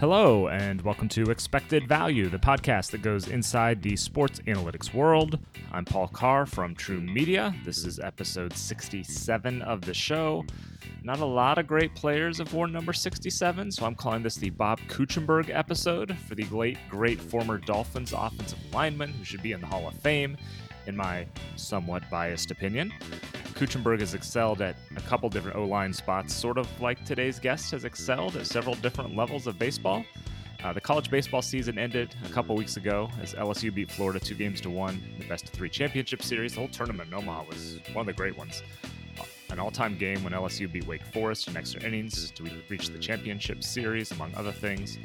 Hello, and welcome to Expected Value, the podcast that goes inside the sports analytics world. I'm Paul Carr from TruMedia. This is episode 67 of the show. Not a lot of great players have worn number 67, so I'm calling this the Bob Kuechenberg episode for the late, great former Dolphins offensive lineman who should be in the Hall of Fame, in my somewhat biased opinion. Kuechenberg has excelled at a couple different O line spots, sort of like today's guest has excelled at several different levels of baseball. Uh, the college baseball season ended a couple weeks ago as LSU beat Florida two games to one, in the best of three championship series. The whole tournament in Omaha was one of the great ones an all time game when LSU beat Wake Forest in extra innings to reach the championship series, among other things.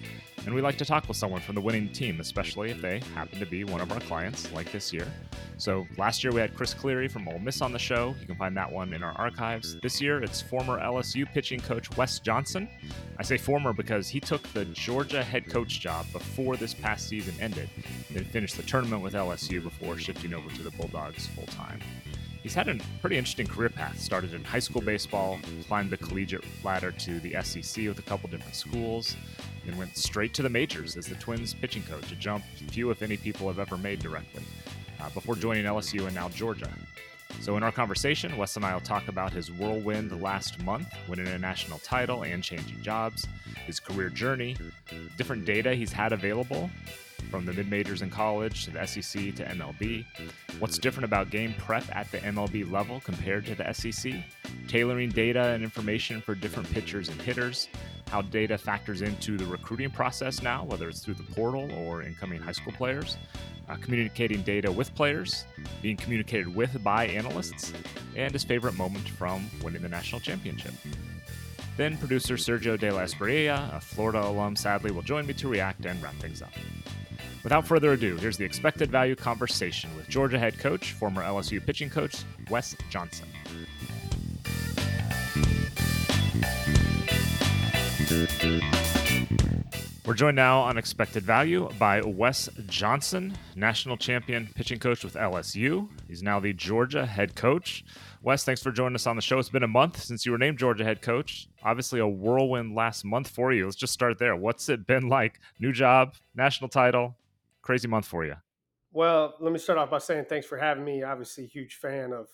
And we like to talk with someone from the winning team, especially if they happen to be one of our clients, like this year. So last year we had Chris Cleary from Ole Miss on the show. You can find that one in our archives. This year it's former LSU pitching coach Wes Johnson. I say former because he took the Georgia head coach job before this past season ended, then finished the tournament with LSU before shifting over to the Bulldogs full time. He's had a pretty interesting career path. Started in high school baseball, climbed the collegiate ladder to the SEC with a couple different schools, and went straight to the majors as the Twins pitching coach, a jump few, if any, people have ever made directly, uh, before joining LSU and now Georgia. So, in our conversation, Wes and I will talk about his whirlwind last month, winning a national title and changing jobs, his career journey, different data he's had available, from the mid majors in college to the SEC to MLB. What's different about game prep at the MLB level compared to the SEC? Tailoring data and information for different pitchers and hitters. How data factors into the recruiting process now, whether it's through the portal or incoming high school players. Uh, communicating data with players, being communicated with by analysts, and his favorite moment from winning the national championship. Then producer Sergio de la Espriella, a Florida alum, sadly will join me to react and wrap things up. Without further ado, here's the expected value conversation with Georgia head coach, former LSU pitching coach, Wes Johnson. We're joined now on Expected Value by Wes Johnson, national champion pitching coach with LSU. He's now the Georgia head coach. Wes, thanks for joining us on the show. It's been a month since you were named Georgia head coach. Obviously, a whirlwind last month for you. Let's just start there. What's it been like? New job, national title, crazy month for you. Well, let me start off by saying thanks for having me. Obviously, huge fan of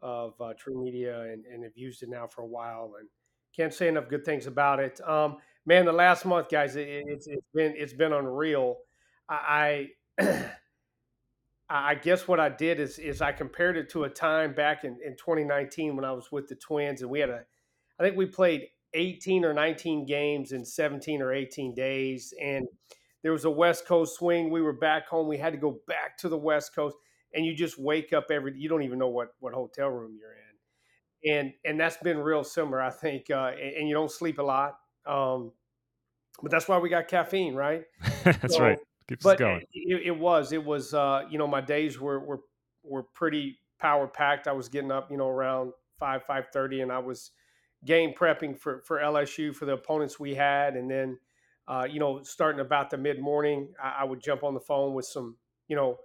of uh, TruMedia and, and have used it now for a while and can't say enough good things about it. Um, man, the last month, guys, it, it's it's been it's been unreal. I, I I guess what I did is is I compared it to a time back in, in 2019 when I was with the Twins and we had a I think we played 18 or 19 games in 17 or 18 days and there was a West Coast swing. We were back home. We had to go back to the West Coast, and you just wake up every. You don't even know what what hotel room you're in, and and that's been real similar, I think. Uh, and, and, you don't sleep a lot, um, but that's why we got caffeine, right? that's so, right. Keeps but going. It, it, was. It was. Uh, you know, my days were were were pretty power packed. I was getting up, you know, around five five thirty, and I was game prepping for for LSU for the opponents we had, and then uh, you know, starting about the mid morning, I, I, would jump on the phone with some, you know,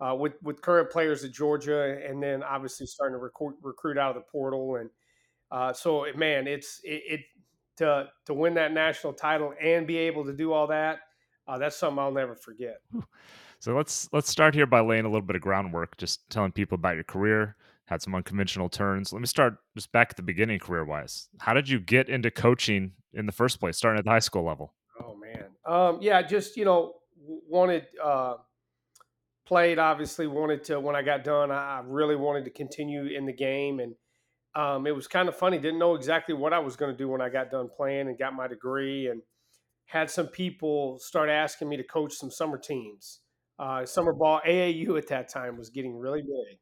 uh, with with current players at Georgia, and then obviously starting to recruit recruit out of the portal, and uh, so man, it's it, it, to to win that national title and be able to do all that. Uh, that's something I'll never forget. So let's let's start here by laying a little bit of groundwork, just telling people about your career. Had some unconventional turns. Let me start just back at the beginning, career wise. How did you get into coaching in the first place, starting at the high school level? Oh man, um, yeah, just you know wanted uh, played. Obviously, wanted to when I got done. I really wanted to continue in the game, and um, it was kind of funny. Didn't know exactly what I was going to do when I got done playing and got my degree, and had some people start asking me to coach some summer teams. Uh, summer ball AAU at that time was getting really big,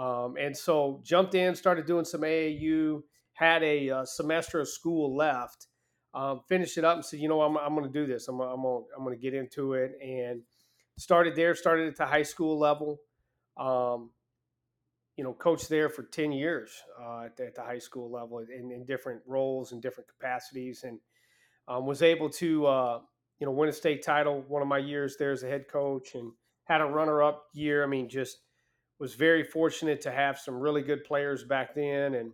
um, and so jumped in, started doing some AAU. Had a, a uh, semester of school left um, finished it up and said, you know, I'm, I'm going to do this. I'm, I'm going I'm to get into it and started there, started at the high school level. Um, you know, coached there for 10 years uh, at, the, at, the, high school level in, in, different roles and different capacities and um, was able to, uh, you know, win a state title one of my years there as a head coach and had a runner up year. I mean, just was very fortunate to have some really good players back then. And,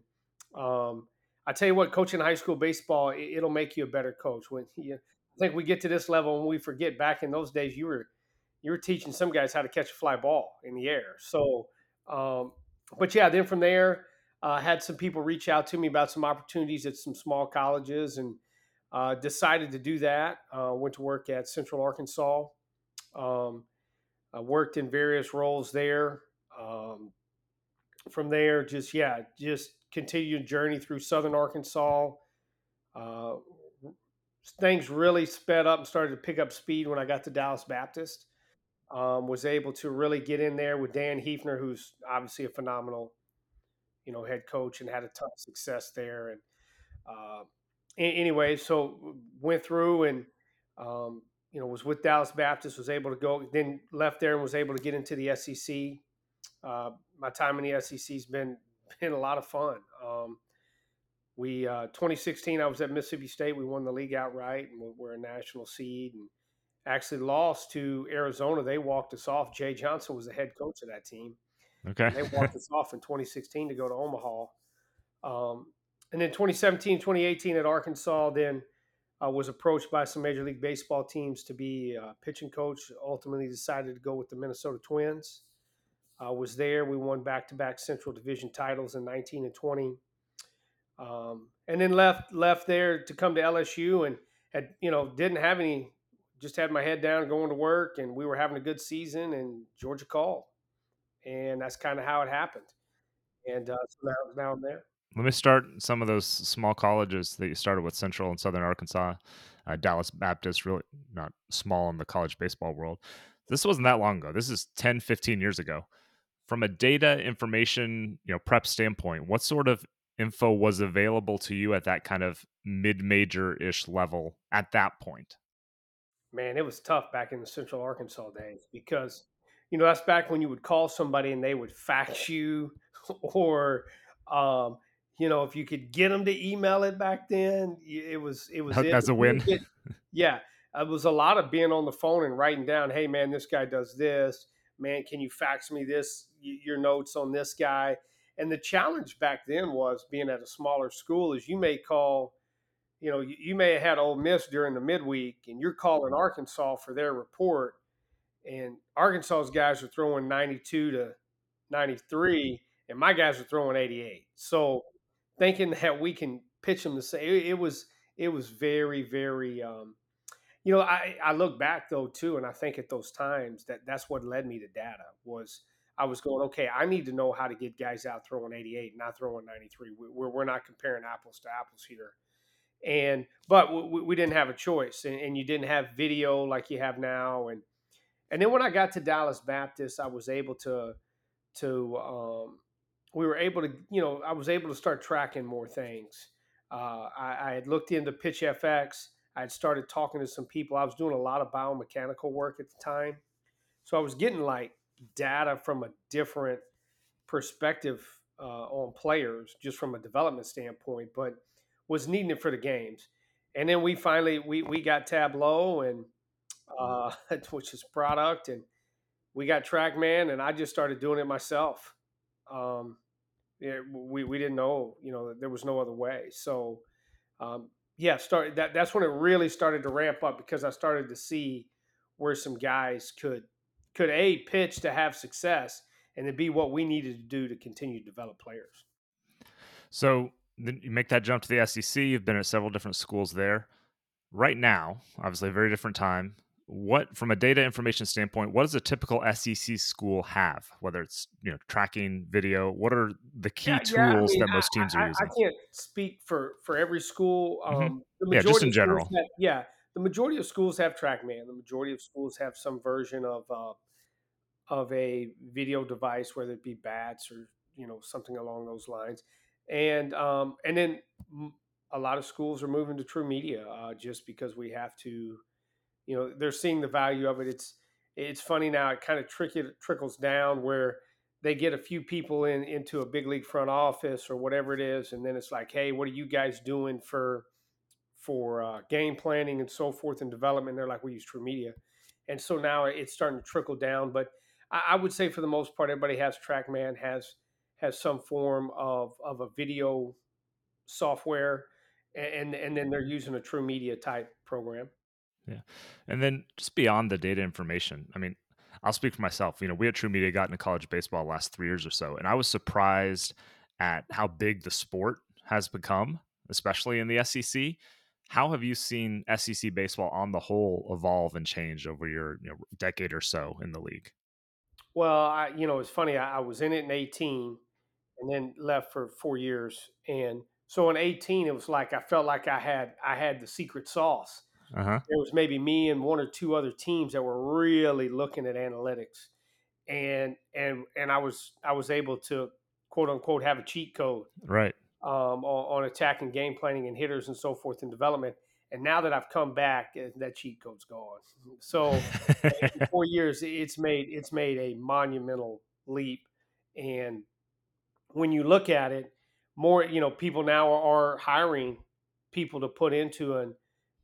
um, I tell you what, coaching high school baseball, it, will make you a better coach. When you, I think we get to this level and we forget back in those days you were you were teaching some guys how to catch a fly ball in the air. So, um, but yeah, then from there, uh, had some people reach out to me about some opportunities at some small colleges and uh, decided to do that. Uh, went to work at Central Arkansas. Um, I worked in various roles there. Um, from there, just yeah, just continued journey through Southern Arkansas. Uh, things really sped up and started to pick up speed when I got to Dallas Baptist. Um, was able to really get in there with Dan Heefner, who's obviously a phenomenal, you know, head coach and had a ton of success there. And uh, anyway, so went through and um, you know was with Dallas Baptist, was able to go, then left there and was able to get into the SEC. Uh, my time in the SEC has been been a lot of fun. Um, we uh, 2016, I was at Mississippi State. We won the league outright, and we're a national seed. And actually lost to Arizona. They walked us off. Jay Johnson was the head coach of that team. Okay, they walked us off in 2016 to go to Omaha. Um, and then 2017, 2018 at Arkansas, then uh, was approached by some Major League Baseball teams to be a pitching coach. Ultimately, decided to go with the Minnesota Twins. Uh, was there. We won back-to-back Central Division titles in 19 and 20. Um, and then left left there to come to LSU and had you know didn't have any just had my head down going to work and we were having a good season and Georgia called and that's kind of how it happened and uh, so now, now I'm there. Let me start some of those small colleges that you started with Central and Southern Arkansas, uh, Dallas Baptist, really not small in the college baseball world. This wasn't that long ago. This is 10, 15 years ago. From a data information, you know, prep standpoint, what sort of info was available to you at that kind of mid-major ish level at that point? Man, it was tough back in the Central Arkansas days because you know that's back when you would call somebody and they would fax you or um, you know if you could get them to email it back then it was it was that's it. a win yeah it was a lot of being on the phone and writing down hey man this guy does this man can you fax me this your notes on this guy and the challenge back then was being at a smaller school is you may call, you know, you, may have had Ole Miss during the midweek and you're calling Arkansas for their report. And Arkansas's guys are throwing 92 to 93, and my guys are throwing 88. So thinking that we can pitch them the same, it was it was very very um, you know I, I look back though too and i think at those times that that's what led me to data was I was going, okay, I need to know how to get guys out throwing 88, not throwing 93. We're, we're not comparing apples to apples here. And, but we, we didn't have a choice and, and, you didn't have video like you have now. And, and then when I got to Dallas Baptist, I was able to, to, um, we were able to, you know, I was able to start tracking more things. Uh, I, I had looked into Pitch FX. I had started talking to some people. I was doing a lot of biomechanical work at the time. So I was getting like data from a different perspective uh, on players, just from a development standpoint, but was needing it for the games. And then we finally we we got Tableau and uh, which is product, and we got TrackMan, and I just started doing it myself. Um, yeah, we we didn't know, you know, there was no other way. So um, yeah, start that that's when it really started to ramp up because I started to see where some guys could could a pitch to have success and to be what we needed to do to continue to develop players. So you make that jump to the SEC. You've been at several different schools there. Right now, obviously a very different time. What, from a data information standpoint, what does a typical SEC school have? Whether it's you know tracking, video, what are the key yeah, tools yeah, I mean, that most teams I, are using? I can't speak for for every school. Mm-hmm. Um, yeah, just in general. Have, yeah, the majority of schools have TrackMan. The majority of schools have some version of uh, of a video device, whether it be bats or you know something along those lines, and um, and then a lot of schools are moving to TruMedia uh, just because we have to, you know, they're seeing the value of it. It's it's funny now. It kind of trickles down where they get a few people in into a big league front office or whatever it is, and then it's like, hey, what are you guys doing for for uh, game planning and so forth and development. They're like, we use TruMedia. And so now it's starting to trickle down. But I, I would say for the most part, everybody has TrackMan, has has some form of, of a video software, and and then they're using a TruMedia type program. Yeah. And then just beyond the data information, I mean, I'll speak for myself. You know, we at TruMedia got into college baseball last three years or so, and I was surprised at how big the sport has become, especially in the SEC. How have you seen SEC baseball on the whole evolve and change over your you know, decade or so in the league? Well, I, you know, it's funny. I, I was in it in 18 and then left for four years. And so in 18, it was like I felt like I had I had the secret sauce. Uh-huh. There was maybe me and one or two other teams that were really looking at analytics, and and and I was I was able to quote unquote have a cheat code Right. um, on, on attacking game planning and hitters and so forth in development. And now that I've come back, eh, that cheat code's gone. So in four years, it's made it's made a monumental leap. And when you look at it, more you know, people now are hiring people to put into an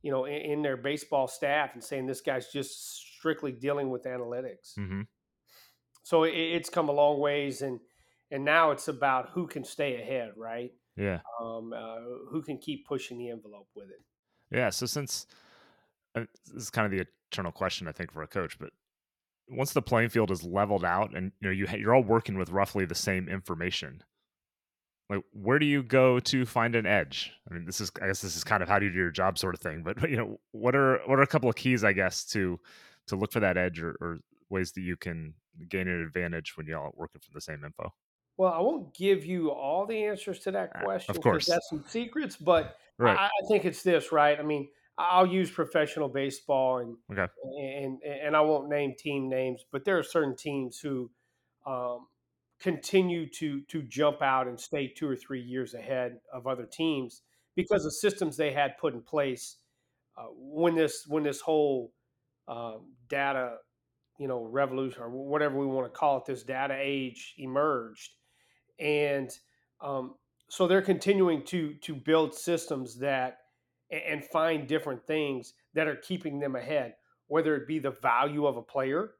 you know in, in their baseball staff and saying this guy's just strictly dealing with analytics. hmm So it, it's come a long ways, and and now it's about who can stay ahead, right? Yeah. Um, uh, who can keep pushing the envelope with it? Yeah. So since uh, this is kind of the eternal question, I think, for a coach, but once the playing field is leveled out and you know you ha- you're all working with roughly the same information, like where do you go to find an edge? I mean, this is I guess this is kind of how do you do your job sort of thing, but you know what are what are a couple of keys I guess to to look for that edge or, or ways that you can gain an advantage when you're all working from the same info? Well, I won't give you all the answers to that Uh, question of course, that's some secrets, but right? I, I think it's this, right? I mean, I'll use professional baseball and Okay, and and I won't name team names, but there are certain teams who um, continue to to jump out and stay two or three years ahead of other teams because of systems they had put in place uh, when this when this whole um, data you know revolution or whatever we want to call it this data age emerged. And um, so they're continuing to to build systems that and find different things that are keeping them ahead whether it be the value of a player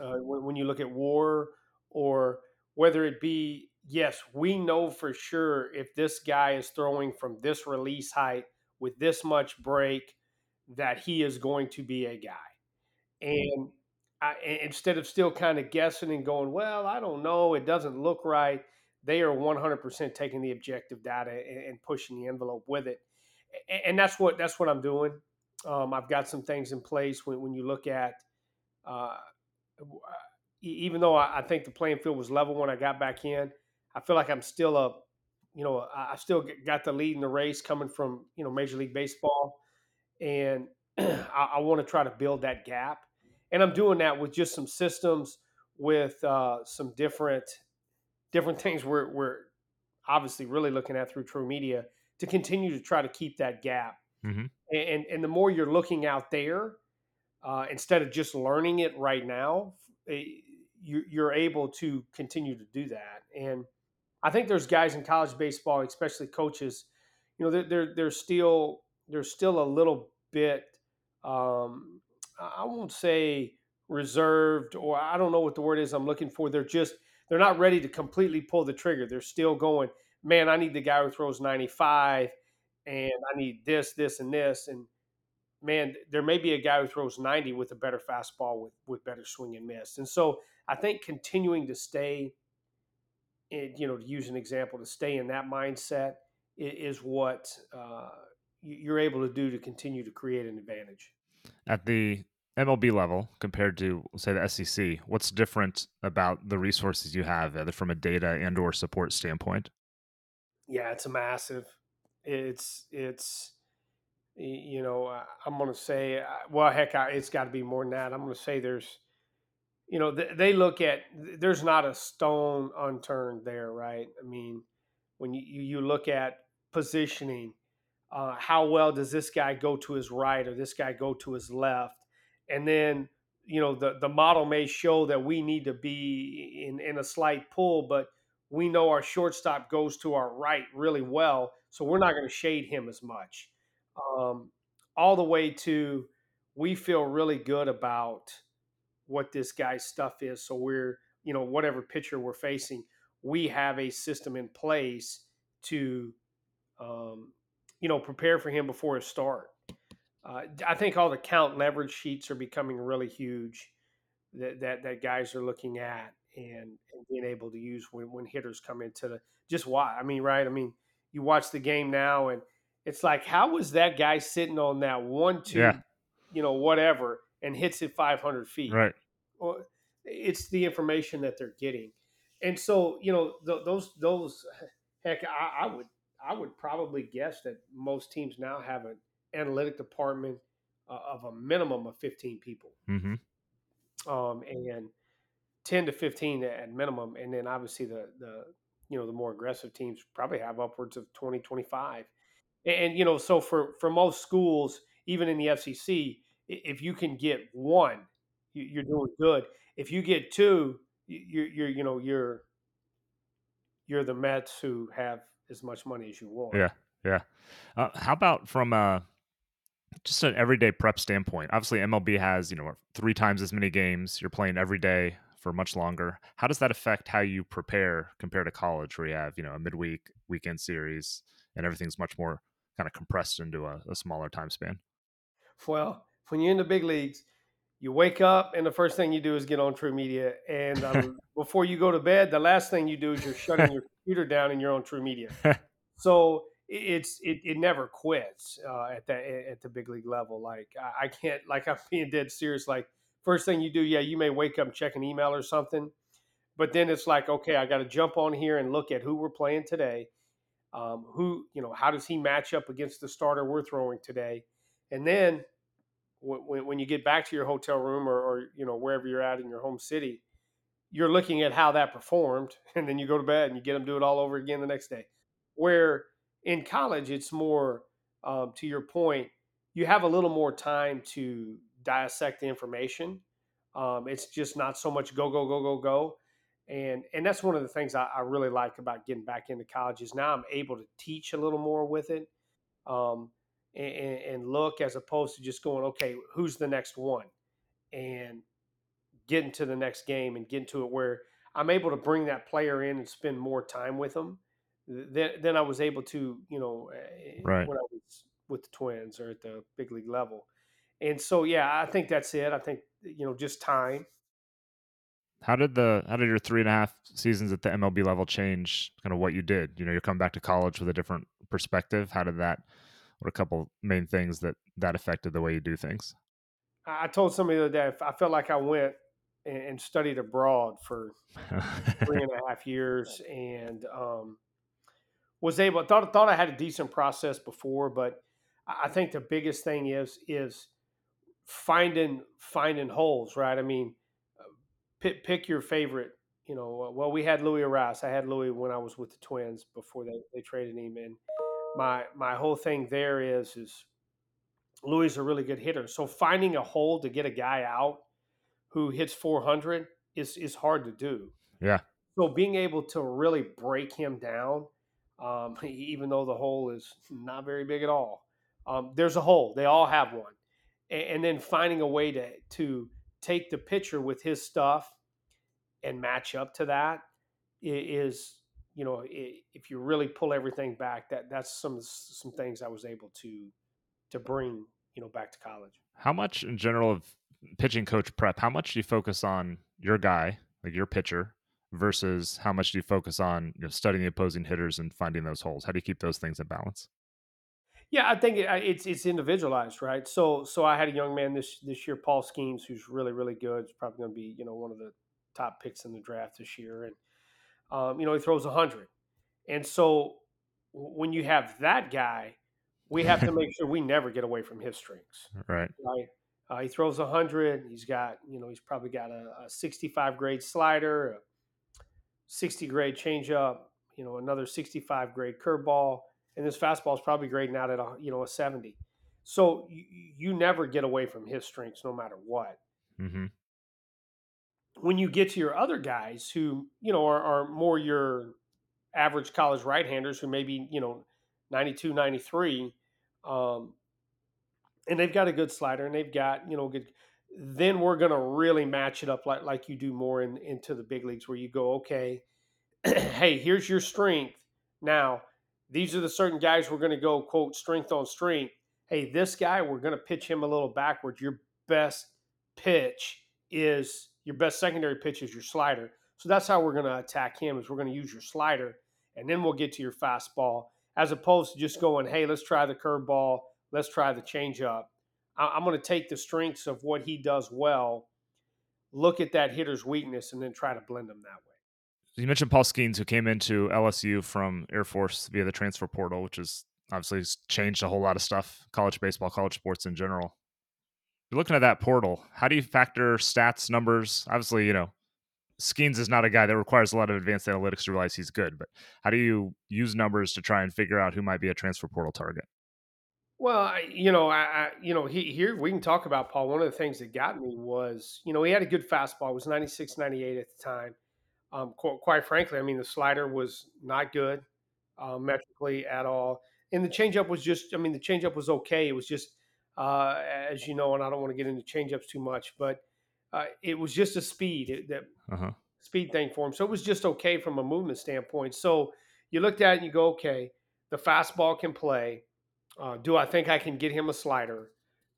uh, when, when you look at war or whether it be yes we know for sure if this guy is throwing from this release height with this much break that he is going to be a guy and I, instead of still kind of guessing and going, well, I don't know, it doesn't look right, they are 100% taking the objective data and, and pushing the envelope with it. And, and that's what that's what I'm doing. Um, I've got some things in place when, when you look at, uh, even though I, I think the playing field was level when I got back in, I feel like I'm still a, you know, I still got the lead in the race coming from you know Major League Baseball, and I, I want to try to build that gap. And I'm doing that with just some systems, with uh, some different different things we're we're obviously really looking at through TruMedia to continue to try to keep that gap. hmm And and the more you're looking out there, uh, instead of just learning it right now, eh, you're able to continue to do that. And I think there's guys in college baseball, especially coaches, you know, they're they're, they're still there's still a little bit. Um, I won't say reserved or I don't know what the word is I'm looking for. They're just they're not ready to completely pull the trigger. They're still going, man, I need the guy who throws 95 and I need this, this, and this. And man, there may be a guy who throws 90 with a better fastball with with better swing and miss. And so I think continuing to stay in, you know, to use an example, to stay in that mindset is, what uh, you're able to do to continue to create an advantage At the MLB level compared to say the SEC, what's different about the resources you have, either from a data and or support standpoint? Yeah, it's a massive. It's it's you know I'm going to say well heck it's got to be more than that. I'm going to say there's you know they look at there's not a stone unturned there, right? I mean when you you look at positioning, uh, how well does this guy go to his right or this guy go to his left? and then you know the the model may show that we need to be in in a slight pull, but we know our shortstop goes to our right really well, so we're not going to shade him as much. Um, all the way to we feel really good about what this guy's stuff is, so we're you know whatever pitcher we're facing, we have a system in place to um, you know prepare for him before his start uh, I think all the count leverage sheets are becoming really huge that that, that guys are looking at and, and being able to use when, when hitters come into the just why I mean right I mean you watch the game now and it's like how was that guy sitting on that one two Yeah. you know whatever and hits it 500 feet Right. well, it's the information that they're getting, and so you know th- those those heck, I, I would I would probably guess that most teams now have an analytic department uh, of a minimum of fifteen people, hmm um, and ten to fifteen at minimum, and then obviously the the you know the more aggressive teams probably have upwards of 20 25 and, and you know so for for most schools even in the SEC if you can get one you- you're doing good if you get two you- you're you're you know you're you're the mets who have as much money as you want Yeah. Yeah. Uh, how about from uh, just an everyday prep standpoint? Obviously, MLB has you know three times as many games. You're playing every day for much longer. How does that affect how you prepare compared to college, where you have you know a midweek weekend series and everything's much more kind of compressed into a, a smaller time span? well when you're in the big leagues you wake up and the first thing you do is get on TruMedia and um, before you go to bed the last thing you do is you're shutting your computer down and you're on TruMedia so it's it, it never quits uh, at that at the big league level. Like I, I can't like I'm being dead serious. Like first thing you do, yeah, you may wake up and check an email or something, but then it's like okay, I got to jump on here and look at who we're playing today. Um, who you know how does he match up against the starter we're throwing today, and then when, when you get back to your hotel room or, or you know wherever you're at in your home city, you're looking at how that performed, and then you go to bed and you get them do it all over again the next day. Where in college, it's more um, to your point, you have a little more time to dissect the information. Um, it's just not so much go go go go go, and and that's one of the things I, I really like about getting back into college is now I'm able to teach a little more with it, um, and, and look as opposed to just going okay, who's the next one, and getting to the next game and getting to it where I'm able to bring that player in and spend more time with them than, than I was able to, you know, eh, Right. when I was with the Twins or at the big league level. And so, yeah, I think that's it. I think, you know, just time. How did the how did your three and a half seasons at the MLB level change kind of what you did? You know, you're coming back to college with a different perspective. How did that? What a couple main things that that affected the way you do things? I told somebody the other day, I felt like I went and, studied abroad for three and a half years and um, was able thought thought I had a decent process before, but I think the biggest thing is is finding finding holes, right? I mean, uh, pick pick your favorite. You know, well, we had Luis Arraez. I had Luis when I was with the Twins before they, they traded him. And my my whole thing there is is Luis is a really good hitter. So finding a hole to get a guy out who hits 400 is is hard to do. yeah, So being able to really break him down, um, even though the hole is not very big at all, um, there's a hole. They all have one, and, and then finding a way to to take the pitcher with his stuff and match up to that is, you know, i- if you really pull everything back, that that's some some things I was able to to bring, you know, back to college. How much in general of pitching coach prep? How much do you focus on your guy, like your pitcher, versus how much do you focus on you know, studying the opposing hitters and finding those holes? How do you keep those things in balance? Yeah, I think it, it's it's individualized, right? So so I had a young man this this year, Paul Skenes, who's really really good. He's probably going to be you know one of the top picks in the draft this year, and um, you know he throws hundred. And so when you have that guy, we have to make sure we never get away from his strengths, right. right? Uh, he throws hundred. He's got you know he's probably got a, a sixty-five grade slider, a sixty grade changeup, you know another sixty-five grade curveball and this fastball is probably grading out at a you know a 70 so you, you never get away from his strengths no matter what hmm when you get to your other guys who you know are, are more your average college right-handers who maybe you know 92 93 um, and they've got a good slider and they've got you know good then we're going to really match it up like like you do more in, into the big leagues where you go okay hey here's your strength now these are the certain guys we're going to go quote strength on strength hey, this guy, we're going to pitch him a little backwards. Your best pitch is your best secondary pitch is your slider. So that's how we're going to attack him is we're going to use your slider and then we'll get to your fastball as opposed to just going, hey, let's try the curveball, let's try the changeup. I'm going to take the strengths of what he does well, look at that hitter's weakness, and then try to blend them that way. You mentioned Paul Skenes, who came into LSU from Air Force via the transfer portal, which has obviously changed a whole lot of stuff, college baseball, college sports in general. You're looking at that portal. How do you factor stats, numbers? Obviously, you know, Skenes is not a guy that requires a lot of advanced analytics to realize he's good, but how do you use numbers to try and figure out who might be a transfer portal target? Well, I, you know, I, I, you know, he, here we can talk about Paul. One of the things that got me was, you know, he had a good fastball. It was 96, 98 at the time. Um, quite, quite, frankly, I mean, the slider was not good uh, metrically at all, and the changeup was just, I mean, the changeup was okay. It was just, uh, as you know, and I don't want to get into changeups too much, but uh, it was just a speed that uh-huh. speed thing for him. So it was just okay from a movement standpoint. So you looked at it and you go, okay, the fastball can play uh, do I think I can get him a slider?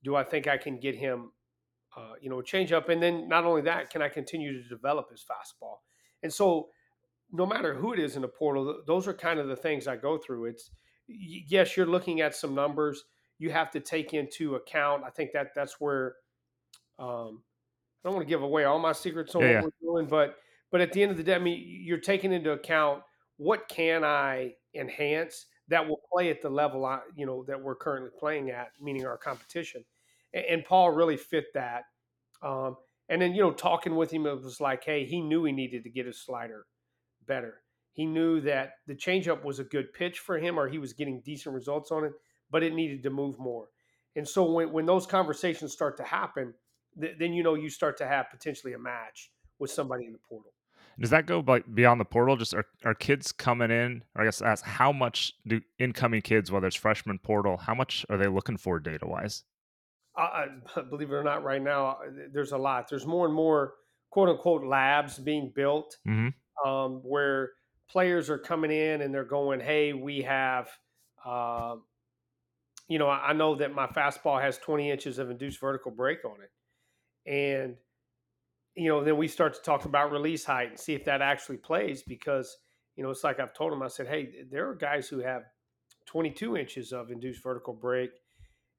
Do I think I can get him, uh, you know, a changeup? And then not only that, can I continue to develop his fastball? And so, no matter who it is in the portal, those are kind of the things I go through. It's yes, you're looking at some numbers. You have to take into account. I think that that's where um, I don't want to give away all my secrets on yeah, what we're doing, but but at the end of the day, I mean, you're taking into account what can I enhance that will play at the level I, you know that we're currently playing at, meaning our competition. And, and Paul really fit that. Um, and then you know, talking with him, it was like, hey, he knew he needed to get his slider better. He knew that the changeup was a good pitch for him, or he was getting decent results on it, but it needed to move more. And so when when those conversations start to happen, th- then you know you start to have potentially a match with somebody in the portal. Does that go like beyond the portal? Just are, are kids coming in? Or I guess ask how much do incoming kids, whether it's freshman portal, how much are they looking for data wise? Uh, believe it or not, right now uh, there's a lot. There's more and more quote unquote labs being built mm-hmm. um, where players are coming in and they're going, "Hey, we have." Uh, you know, I know that my fastball has 20 inches of induced vertical break on it, and you know, then we start to talk about release height and see if that actually plays because, you know, it's like I've told them, I said, hey, there are guys who have 22 inches of induced vertical break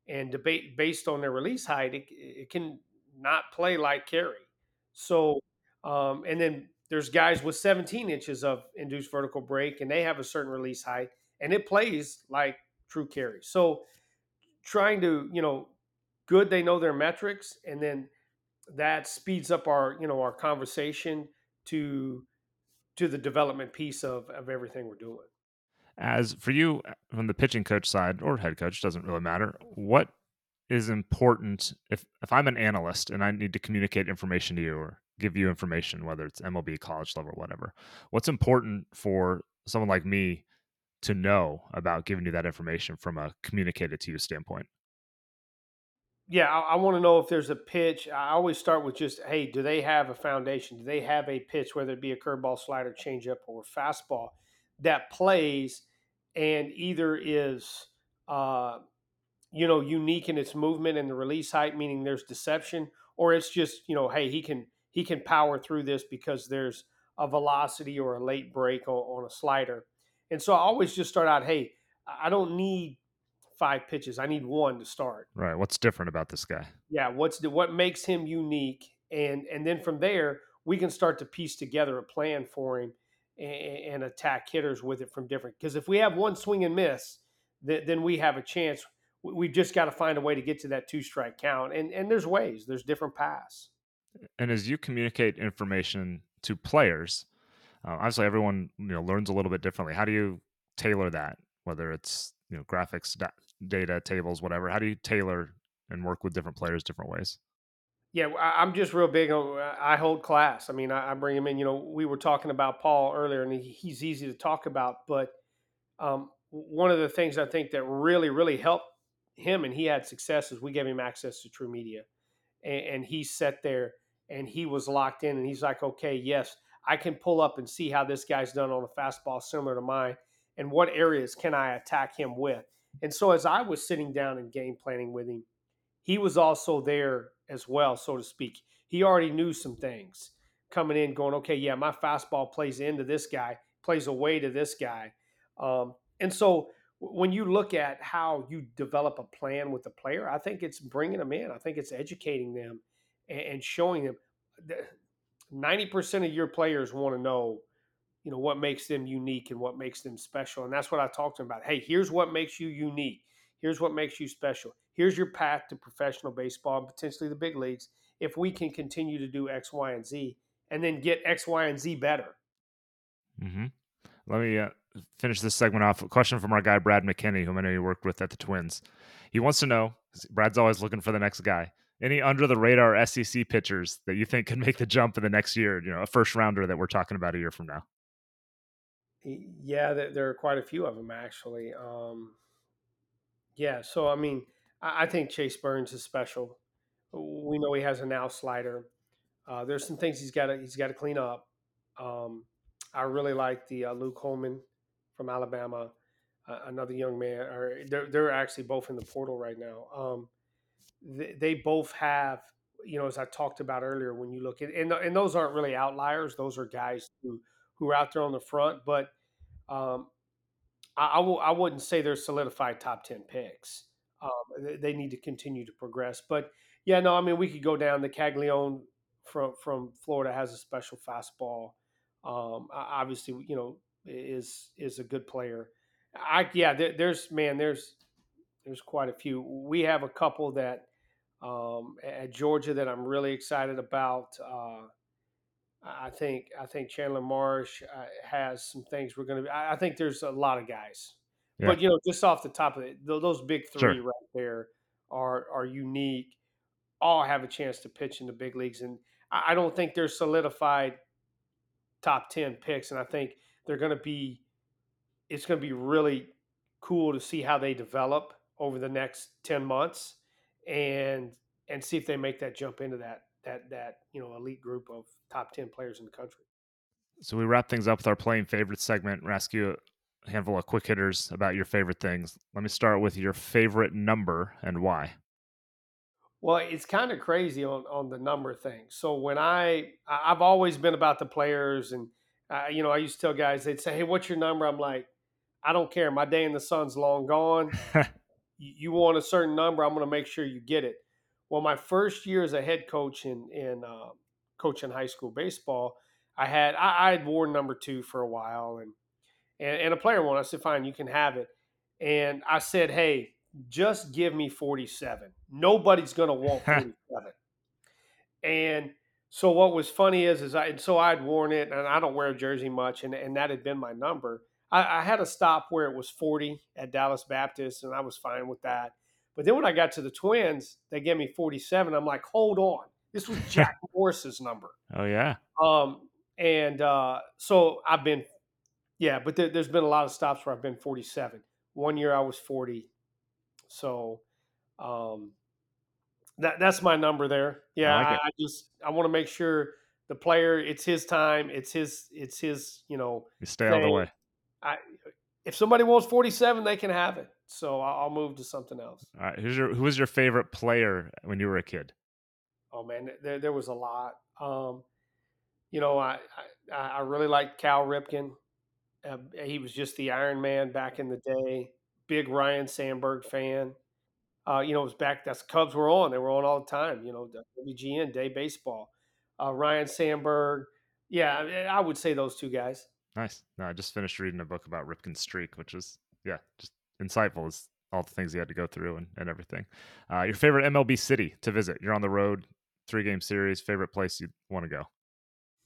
and debate based on their release height, it, it can not play like carry. So, um, and then there's guys with 17 inches of induced vertical break and they have a certain release height and it plays like true carry. So, trying to, you know, good, they know their metrics and then that speeds up our you know our conversation to to the development piece of of everything we're doing. As for you uh, from the pitching coach side or head coach doesn't really matter what is important if if i'm an analyst and i need to communicate information to you or give you information whether it's mlb college level whatever what's important for someone like me to know about giving you that information from a communicated to you standpoint yeah, I, I want to know if there's a pitch. I always start with just, hey, do they have a foundation? Do they have a pitch, whether it be a curveball, slider, changeup, or fastball, that plays and either is, uh, you know, unique in its movement and the release height, meaning there's deception, or it's just, you know, hey, he can he can power through this because there's a velocity or a late break on, on a slider. And so I always just start out, hey, I don't need five pitches. I need one to start. Right. What's different about this guy? Yeah. What's the, what makes him unique? And and then from there we can start to piece together a plan for him and, and attack hitters with it from different. Because if we have one swing and miss, th- then we have a chance. We've just got to find a way to get to that two strike count. And and there's ways. There's different paths. And as you communicate information to players, uh, obviously everyone you know learns a little bit differently. How do you tailor that? Whether it's you know graphics data tables whatever how do you tailor and work with different players different ways yeah i'm just real big on i hold class i mean i, bring him in you know we were talking about paul earlier and he's easy to talk about but um, one of the things i think that really really helped him and he had success is we gave him access to TruMedia and, and he sat there and he was locked in and he's like okay yes i can pull up and see how this guy's done on a fastball similar to mine and what areas can I attack him with? And so as I was sitting down and game planning with him, he was also there as well, so to speak. He already knew some things coming in, going, okay, yeah, my fastball plays into this guy, plays away to this guy. Um, and so when you look at how you develop a plan with a player, I think it's bringing them in. I think it's educating them and, and showing them. Ninety percent of your players want to know, you know, what makes them unique and what makes them special, and that's what I talked to them about. Hey, here's what makes you unique. Here's what makes you special. Here's your path to professional baseball and potentially the big leagues. If we can continue to do X, Y, and Z, and then get X, Y, and Z better. Mm-hmm. Let me uh, finish this segment off. A question from our guy Brad McKinney, whom I know you worked with at the Twins. He wants to know. Brad's always looking for the next guy. Any under the radar SEC pitchers that you think could make the jump in the next year? You know, a first rounder that we're talking about a year from now. Yeah, there are quite a few of them actually. Um, yeah, so I mean, I think Chase Burns is special. We know he has a now slider. Uh, there's some things he's got to he's got to clean up. Um, I really like the uh, Luke Holman from Alabama, uh, another young man. Or they're they're actually both in the portal right now. Um, they, both have, you know, as I talked about earlier, when you look at and and those aren't really outliers. Those are guys who who are out there on the front, but um, I, I, w- I wouldn't say they're solidified top ten picks. Um, they, they, need to continue to progress, but yeah, no, I mean we could go down. The Caglianone from from Florida has a special fastball. Um, obviously, you know, is is a good player. I yeah, there, there's man, there's there's quite a few. We have a couple that um, at Georgia that I'm really excited about. Uh, I think I think Chandler Marsh uh, has some things we're going to. I, I think there's a lot of guys, yeah. but you know, just off the top of it, those big three sure. right there are are unique. All have a chance to pitch in the big leagues, and I, I don't think they're solidified top 10 picks. And I think they're going to be, it's going to be really cool to see how they develop over the next 10 months and, and see if they make that jump into that, that, that, you know, elite group of top 10 players in the country. So we wrap things up with our playing favorite segment. we ask you a handful of quick hitters about your favorite things. Let me start with your favorite number and why. Well, it's kind of crazy on on the number thing. So when I I've always been about the players, and uh, you know I used to tell guys they'd say, "Hey, what's your number?" I'm like, I don't care. My day in the sun's long gone. you want a certain number, I'm going to make sure you get it. Well, my first year as a head coach in in uh, coaching high school baseball, I had I, I had worn number two for a while, and and, and a player wanted. I said, "Fine, you can have it." And I said, "Hey, just give me 47. Nobody's going to want 47. and so what was funny is, is I, and so I'd worn it and I don't wear a jersey much. And, and that had been my number. I, I had a stop where it was 40 at Dallas Baptist and I was fine with that. But then when I got to the twins, they gave me 47. I'm like, hold on. This was Jack Morris's number. Oh yeah. Um, and uh, so I've been, yeah, but there, has been a lot of stops where I've been 47. One year I was 40. So um, that that's my number there. Yeah, I, like I, I just I want to make sure the player it's his time, it's his it's his you know. You stay thing. out of the way. I if somebody wants forty seven, they can have it. So I'll, move to something else. All right, who's your who was your favorite player when you were a kid? Oh man, there there was a lot. Um, you know, I I, I really liked Cal Ripken. Uh, he was just the Iron Man back in the day big Ryne Sandberg fan. Uh, you know, it was back. That's Cubs were on. They were on all the time. You know, WGN Day Baseball. Uh, Ryne Sandberg. Yeah, I would say those two guys. Nice. No, I just finished reading a book about Ripken's streak, which is yeah, just insightful. Is all the things he had to go through and, and everything. Uh, your favorite MLB city to visit? You're on the road, three game series. Favorite place you want to go?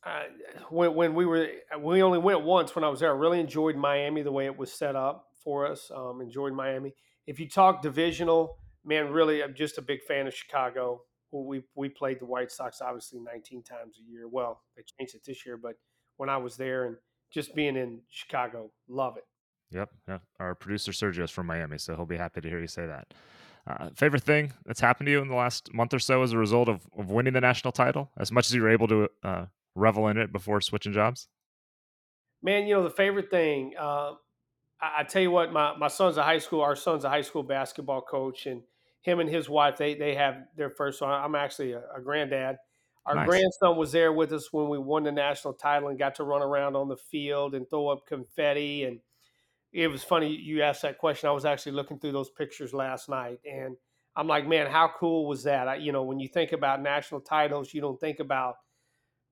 Uh, when when we were we only went once when I was there. I really enjoyed Miami the way it was set up for us. Um, enjoyed Miami. If you talk divisional, man, really, I'm just a big fan of Chicago. We we played the White Sox obviously 19 times a year. Well, they changed it this year, but when I was there and just being in Chicago, love it. Yep, yep. Our producer Sergio is from Miami, so he'll be happy to hear you say that. Uh, favorite thing that's happened to you in the last month or so as a result of, of winning the national title, as much as you were able to uh, revel in it before switching jobs? Man, you know the favorite thing. Uh, I, I tell you what, my, my son's a high school. Our son's a high school basketball coach, and him and his wife they they have their first. So I'm actually a, a granddad. Our Nice. grandson was there with us when we won the national title and got to run around on the field and throw up confetti. And it was funny you asked that question. I was actually looking through those pictures last night, and I'm like, man, how cool was that? I, you know, when you think about national titles, you don't think about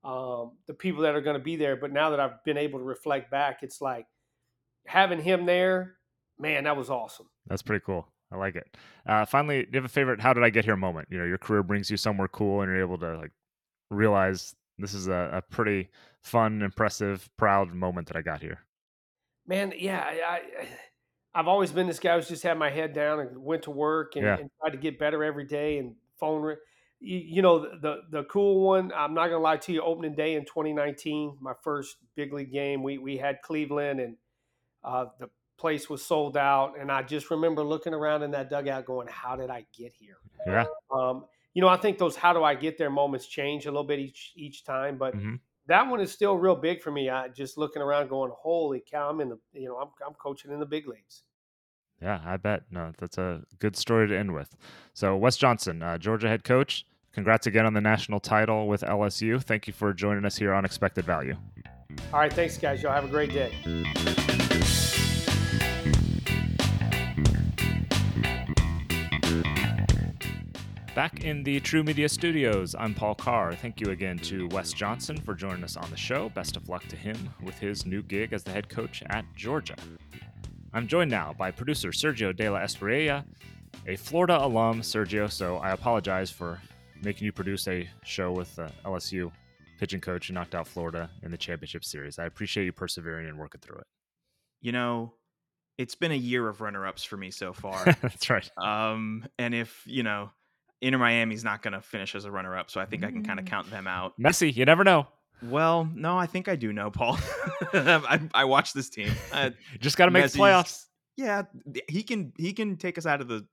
um, the people that are going to be there. But now that I've been able to reflect back, it's like having him there, man, that was awesome. That's pretty cool. I like it. Uh, finally, do you have a favorite "How did I get here" moment? You know, your career brings you somewhere cool, and you're able to like realize this is a, a pretty fun, impressive, proud moment that I got here. Man, yeah, I, I I've always been this guy who's just had my head down and went to work and, Yeah. and tried to get better every day and phone. You, you know the, the the cool one. I'm not gonna lie to you. Opening day in 2019, my first big league game. We we had Cleveland and uh, the place was sold out, and I just remember looking around in that dugout, going, "How did I get here?" Yeah. Um, you know, I think those "How do I get there?" moments change a little bit each each time, but Mhm. that one is still real big for me. I just looking around, going, "Holy cow!" I'm in the you know I'm I'm coaching in the big leagues. Yeah, I bet. No, that's a good story to end with. So, Wes Johnson, uh, Georgia head coach, congrats again on the national title with LSU. Thank you for joining us here on Expected Value. All right, thanks, guys. Y'all have a great day. Back in the TruMedia studios, I'm Paul Carr. Thank you again to Wes Johnson for joining us on the show. Best of luck to him with his new gig as the head coach at Georgia. I'm joined now by producer Sergio De La Espriella, a Florida alum, Sergio, so I apologize for making you produce a show with the LSU pitching coach who knocked out Florida in the championship series. I appreciate you persevering and working through it. you know, it's been a year of runner-ups for me so far. That's right. um, and if you know, Inter Miami's not going to finish as a runner-up, so I think I can kind of Mm. count them out. Messi, you never know. Well, no, I think I do know, Paul. I, I watched this team. Uh, just got to make the playoffs. yeah, he can he can take us out of the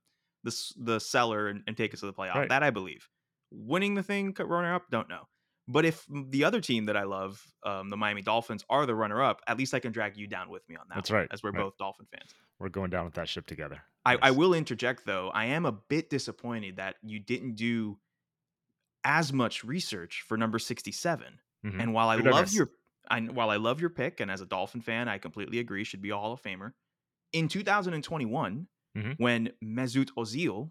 the the cellar and, and take us to the playoff. Right. That I believe. Winning the thing, co- runner-up, don't know. But if the other team that I love, um, the Miami Dolphins, are the runner-up, at least I can drag you down with me on that. That's one, right, as we're right. both Dolphin fans. We're going down with that ship together. I, I will interject though. I am a bit disappointed that you didn't do as much research for number 67. Mhm. And while I Who'd love your I, while I love your pick, and as a Dolphin fan, I completely agree, should be a Hall of Famer. In 2021, Mhm. when Mesut Ozil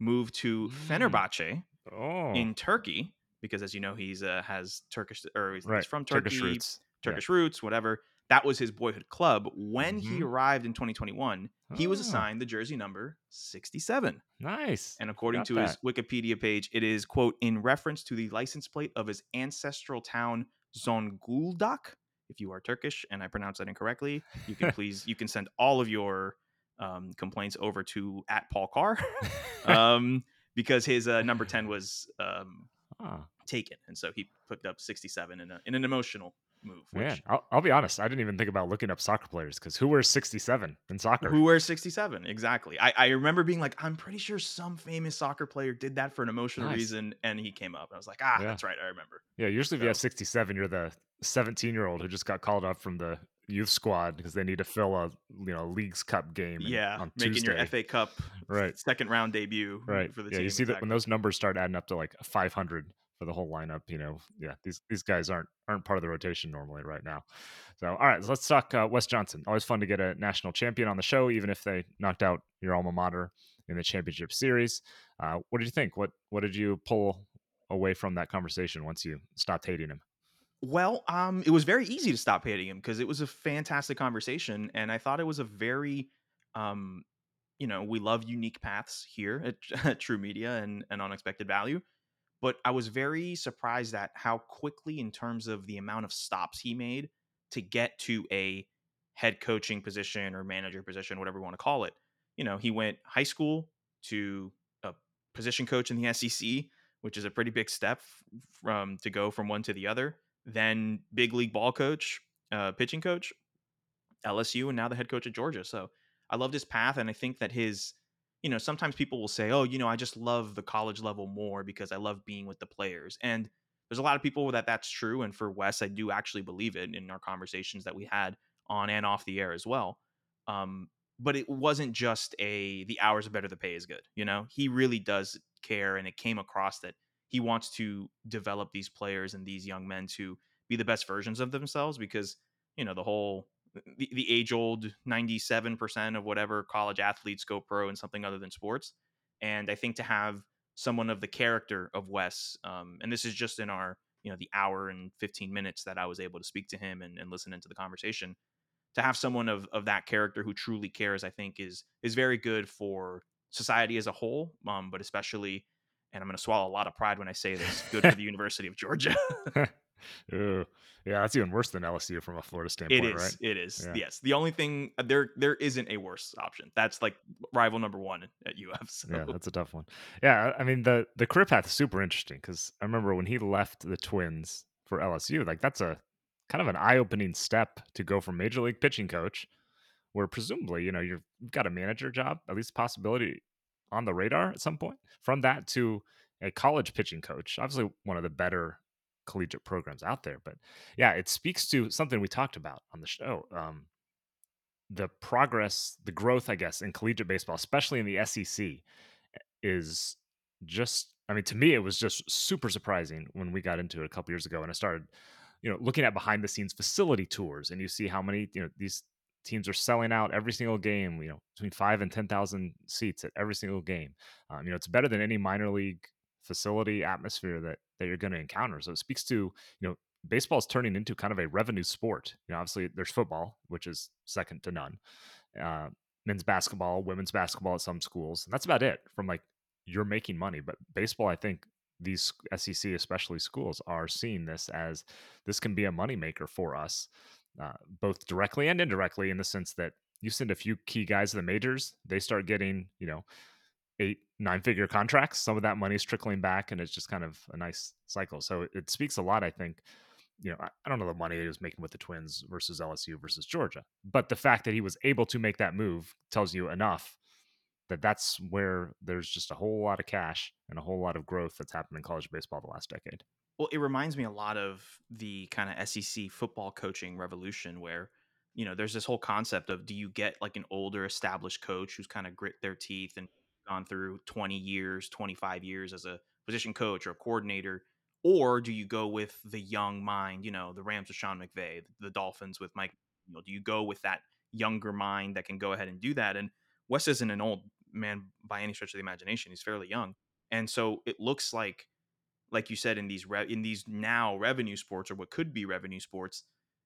moved to Mm. Fenerbahce Oh, in Turkey, because as you know, he's uh, has Turkish or he's, he's from Turkey, Turkish roots. Yeah. Roots, whatever. That was his boyhood club. When he Mhm. arrived in 2021, he was Ah. assigned the jersey number 67. Nice. And according Got to his Wikipedia page, it is, quote, in reference to the license plate of his ancestral town, Zonguldak. If you are Turkish and I pronounce that incorrectly, you can please, you can send all of your um, complaints over to at Paul Carr um, because his uh, number 10 was um, Ah, taken. And so he picked up 67 in, a, in an emotional move. Which, man, I'll, I'll be honest. I didn't even think about looking up soccer players because who wears 67 in soccer? Who wears 67? Exactly. I, I remember being like, I'm pretty sure some famous soccer player did that for an emotional Nice. reason, and he came up. I was like, ah, Yeah. that's right. I remember. yeah, usually if you have 67, you're the 17 year old who just got called up from the youth squad because they need to fill a you know Leagues Cup game. yeah, on making Tuesday. your FA Cup Right. second round debut. Right. For the yeah, team. you see that when those numbers start adding up to like 500 for the whole lineup. You know, yeah, these these guys aren't aren't part of the rotation normally right now. So, all right, so let's talk uh, Wes Johnson. Always fun to get a national champion on the show, even if they knocked out your alma mater in the championship series. Uh, what did you think? What what did you pull away from that conversation once you stopped hating him? Well, um, it was very easy to stop hating him because it was a fantastic conversation, and I thought it was a very, um, you know, we love unique paths here at, at TruMedia and and Unexpected Value, but I was very surprised at how quickly, in terms of the amount of stops he made to get to a head coaching position or manager position, whatever you want to call it. You know, he went high school to a position coach in the SEC, which is a pretty big step from to go from one to the other. Then big league ball coach, uh, pitching coach, LSU, and now the head coach at Georgia. So I loved his path, and I think that his, you know, sometimes people will say, "Oh, you know, I just love the college level more because I love being with the players." And there's a lot of people that that's true, and for Wes, I do actually believe it in our conversations that we had on and off the air as well. Um, but it wasn't just a the hours are better, the pay is good. You know, he really does care, and it came across that he wants to develop these players and these young men to be the best versions of themselves because you know the whole the, the age old 97% of whatever college athletes go pro in something other than sports. And i think to have someone of the character of wes um, and this is just in our you know the hour and 15 minutes that i was able to speak to him and, and listen into the conversation to have someone of, of that character who truly cares i think is is very good for society as a whole um, but especially and i'm going to swallow a lot of pride when i say this good for the university of georgia Ooh. Yeah, that's even worse than LSU from a Florida standpoint, It is. right? It is. Yeah. Yes. The only thing uh, there there isn't a worse option. That's like rival number one at UF. So. Yeah, that's a tough one. Yeah, I I mean the the career path is super interesting because I remember when he left the Twins for LSU, like that's a kind of an eye opening step to go from major league pitching coach, where presumably you know you've got a manager job, at least possibility on the radar at some point. From that to a college pitching coach, obviously one of the better collegiate programs out there. But yeah, it speaks to something we talked about on the show. Um, the progress, the growth, I guess, in collegiate baseball, especially in the SEC, is just. I mean, to me, it was just super surprising when we got into it a couple years ago, and I started, you know, looking at behind the scenes facility tours, and you see how many, you know, these teams are selling out every single game. You know, between five and ten thousand seats at every single game. Um, you know, it's better than any minor league facility atmosphere that that you're going to encounter. So it speaks to you know baseball is turning into kind of a revenue sport. You know, obviously there's football, which is second to none. Uh, men's basketball, women's basketball at some schools, and that's about it. From like you're making money, but baseball, I think these SEC, especially schools, are seeing this as this can be a moneymaker for us, uh, both directly and indirectly, in the sense that you send a few key guys to the majors, they start getting you know eight nine figure contracts. Some of that money is trickling back and it's just kind of a nice cycle. So it speaks a lot i think you know i, I don't know the money he was making with the twins versus lsu versus georgia but the fact that he was able to make that move tells you enough that that's where there's just a whole lot of cash and a whole lot of growth that's happened in college baseball the last decade Well, it reminds me a lot of the kind of SEC football coaching revolution where, you know, there's this whole concept of do you get like an older established coach who's kind of grit their teeth and gone through 20 years, 25 years as a position coach or a coordinator, or do you go with the young mind, you know, the Rams with Sean McVay, the Dolphins with Mike, you know, do you go with that younger mind that can go ahead and do that? And Wes isn't an old man by any stretch of the imagination. He's fairly young. And so it looks like like you said in these re- in these now revenue sports or what could be revenue sports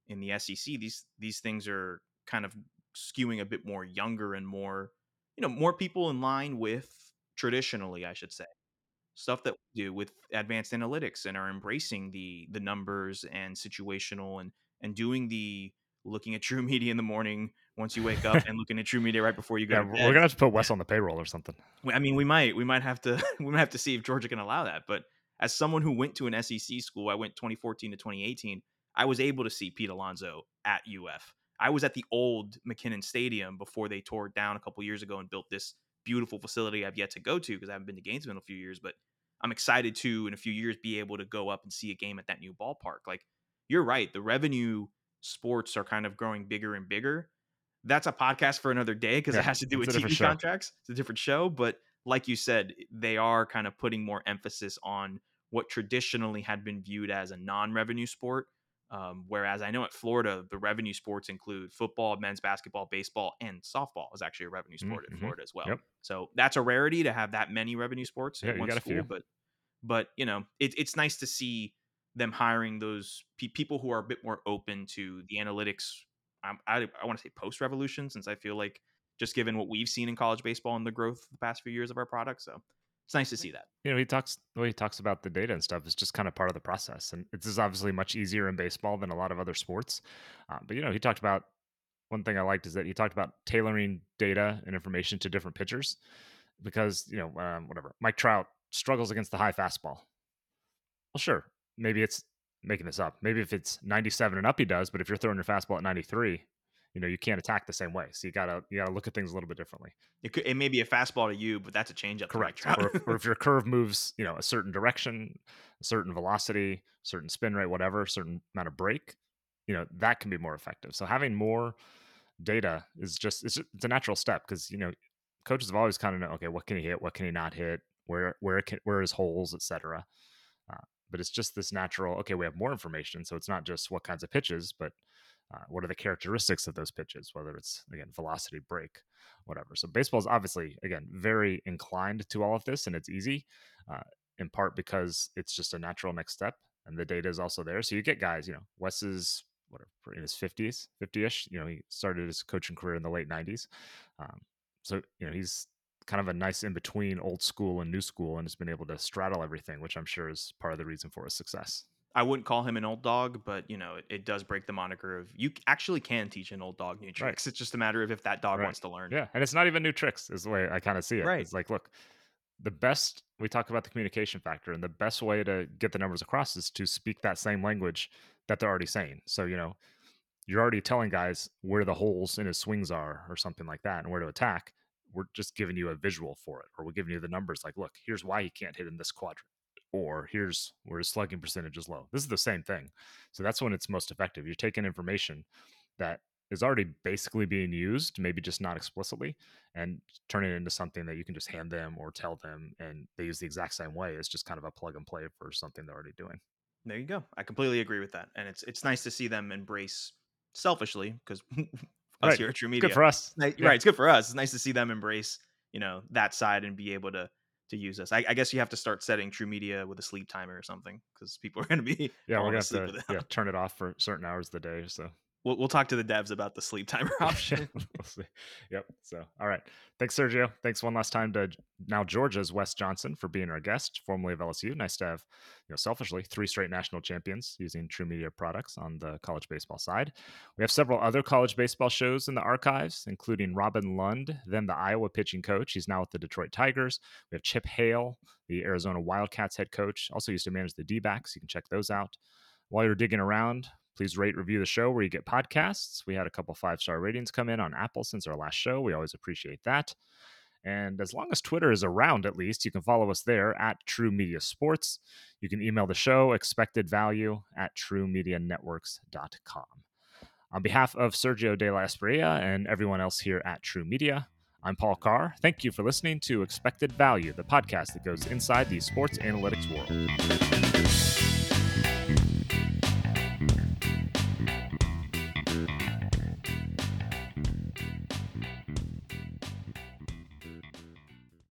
in the SEC, these these things are kind of skewing a bit more younger and more, you know, more people in line with traditionally, I should say, stuff that we do with advanced analytics and are embracing the the numbers and situational and and doing the looking at true media in the morning once you wake up and looking at TruMedia right before you go yeah to we're gonna have to put wes on the payroll or something I mean, we might we might have to we might have to see if Georgia can allow that. But as someone who went to an SEC school, I went 2014 to 2018. I was able to see Pete Alonso at UF. I was at the old McKethan Stadium before they tore it down a couple years ago and built this beautiful facility I've yet to go to because I haven't been to Gainesville in a few years. But I'm excited to in a few years be able to go up and see a game at that new ballpark. Like you're right, the revenue sports are kind of growing bigger and bigger. That's a podcast for another day because Yeah, it has to do with TV contracts. It's a different show, but like you said, they are kind of putting more emphasis on what traditionally had been viewed as a non-revenue sport. Um, whereas I know at Florida, the revenue sports include football, men's basketball, baseball, and softball is actually a revenue sport Mhm. in Florida as well. Yep. So that's a rarity to have that many revenue sports Yeah, in you one school. But but you know, it, it's nice to see them hiring those pe- people who are a bit more open to the analytics. Um, I I want to say post revolution, since I feel like just given what we've seen in college baseball and the growth of the past few years of our product, so it's nice to see that. you know, he talks the way he talks about the data and stuff is just kind of part of the process, and it's is obviously much easier in baseball than a lot of other sports. Uh, but you know, he talked about one thing I liked is that he talked about tailoring data and information to different pitchers, because you know, um, whatever Mike Trout struggles against the high fastball. Well, sure, maybe it's making this up. Maybe if it's 97 and up, he does. But if you're throwing your fastball at 93, you know, you can't attack the same way. So you gotta you gotta look at things a little bit differently. It, could, it may be a fastball to you, but that's a changeup. Correct. Or, if, or if your curve moves, you know, a certain direction, a certain velocity, certain spin rate, whatever, certain amount of break, you know, that can be more effective. So having more data is just it's, it's a natural step because you know coaches have always kind of know okay what can he hit what can he not hit where where can where is holes etc uh, but it's just this natural okay we have more information so it's not just what kinds of pitches but uh, what are the characteristics of those pitches whether it's again velocity break whatever. So baseball is obviously again very inclined to all of this and it's easy uh, in part because it's just a natural next step and the data is also there. So you get guys you know wes is whatever in his 50s 50ish you know he started his coaching career in the late 90s um, so you know he's kind of a nice in between old school and new school and has been able to straddle everything which i'm sure is part of the reason for his success I wouldn't call him an old dog, but you know, it, it does break the moniker of you actually can teach an old dog new tricks. Right. It's just a matter of if that dog right. wants to learn. Yeah, and it's not even new tricks, is the way I kind of see it. Right. It's like, look, the best we talk about the communication factor, and the best way to get the numbers across is to speak that same language that they're already saying. So you know, you're already telling guys where the holes in his swings are, or something like that, and where to attack. We're just giving you a visual for it, or we're giving you the numbers. Like, look, here's why he can't hit in this quadrant or here's where his slugging percentage is low. This is the same thing. So that's when it's most effective. You're taking information that is already basically being used, maybe just not explicitly, and turn it into something that you can just hand them or tell them, and they use the exact same way. It's just kind of a plug and play for something they're already doing. There you go. I completely agree with that, and it's it's nice to see them embrace selfishly because us right. here at TruMedia, good for us, right? Yeah. It's good for us. It's nice to see them embrace you know that side and be able to to use this. I, I, guess you have to start setting TruMedia with a sleep timer or something because people are going to be yeah we're going to to yeah, turn it off for certain hours of the day. So we'll, we'll talk to the devs about the sleep timer option. we'll see. Yep. So, all right. Thanks, Sergio. Thanks one last time to now Georgia's Wes Johnson for being our guest, formerly of LSU. Nice to have, you know, selfishly three straight national champions using TruMedia products on the college baseball side. We have several other college baseball shows in the archives, including Robin Lund, then the Iowa pitching coach. He's now with the Detroit Tigers. We have Chip Hale, the Arizona Wildcats head coach, also used to manage the D backs. You can check those out. While you're digging around, Please rate, review the show where you get podcasts. We had a couple five star ratings come in on Apple since our last show. We always appreciate that. And as long as Twitter is around, at least, you can follow us there at TruMedia Sports. You can email the show, expected value at truemedianetworks.com. On behalf of Sergio De La Espriella and everyone else here at TruMedia, I'm Paul Carr. Thank you for listening to Expected Value, the podcast that goes inside the sports analytics world.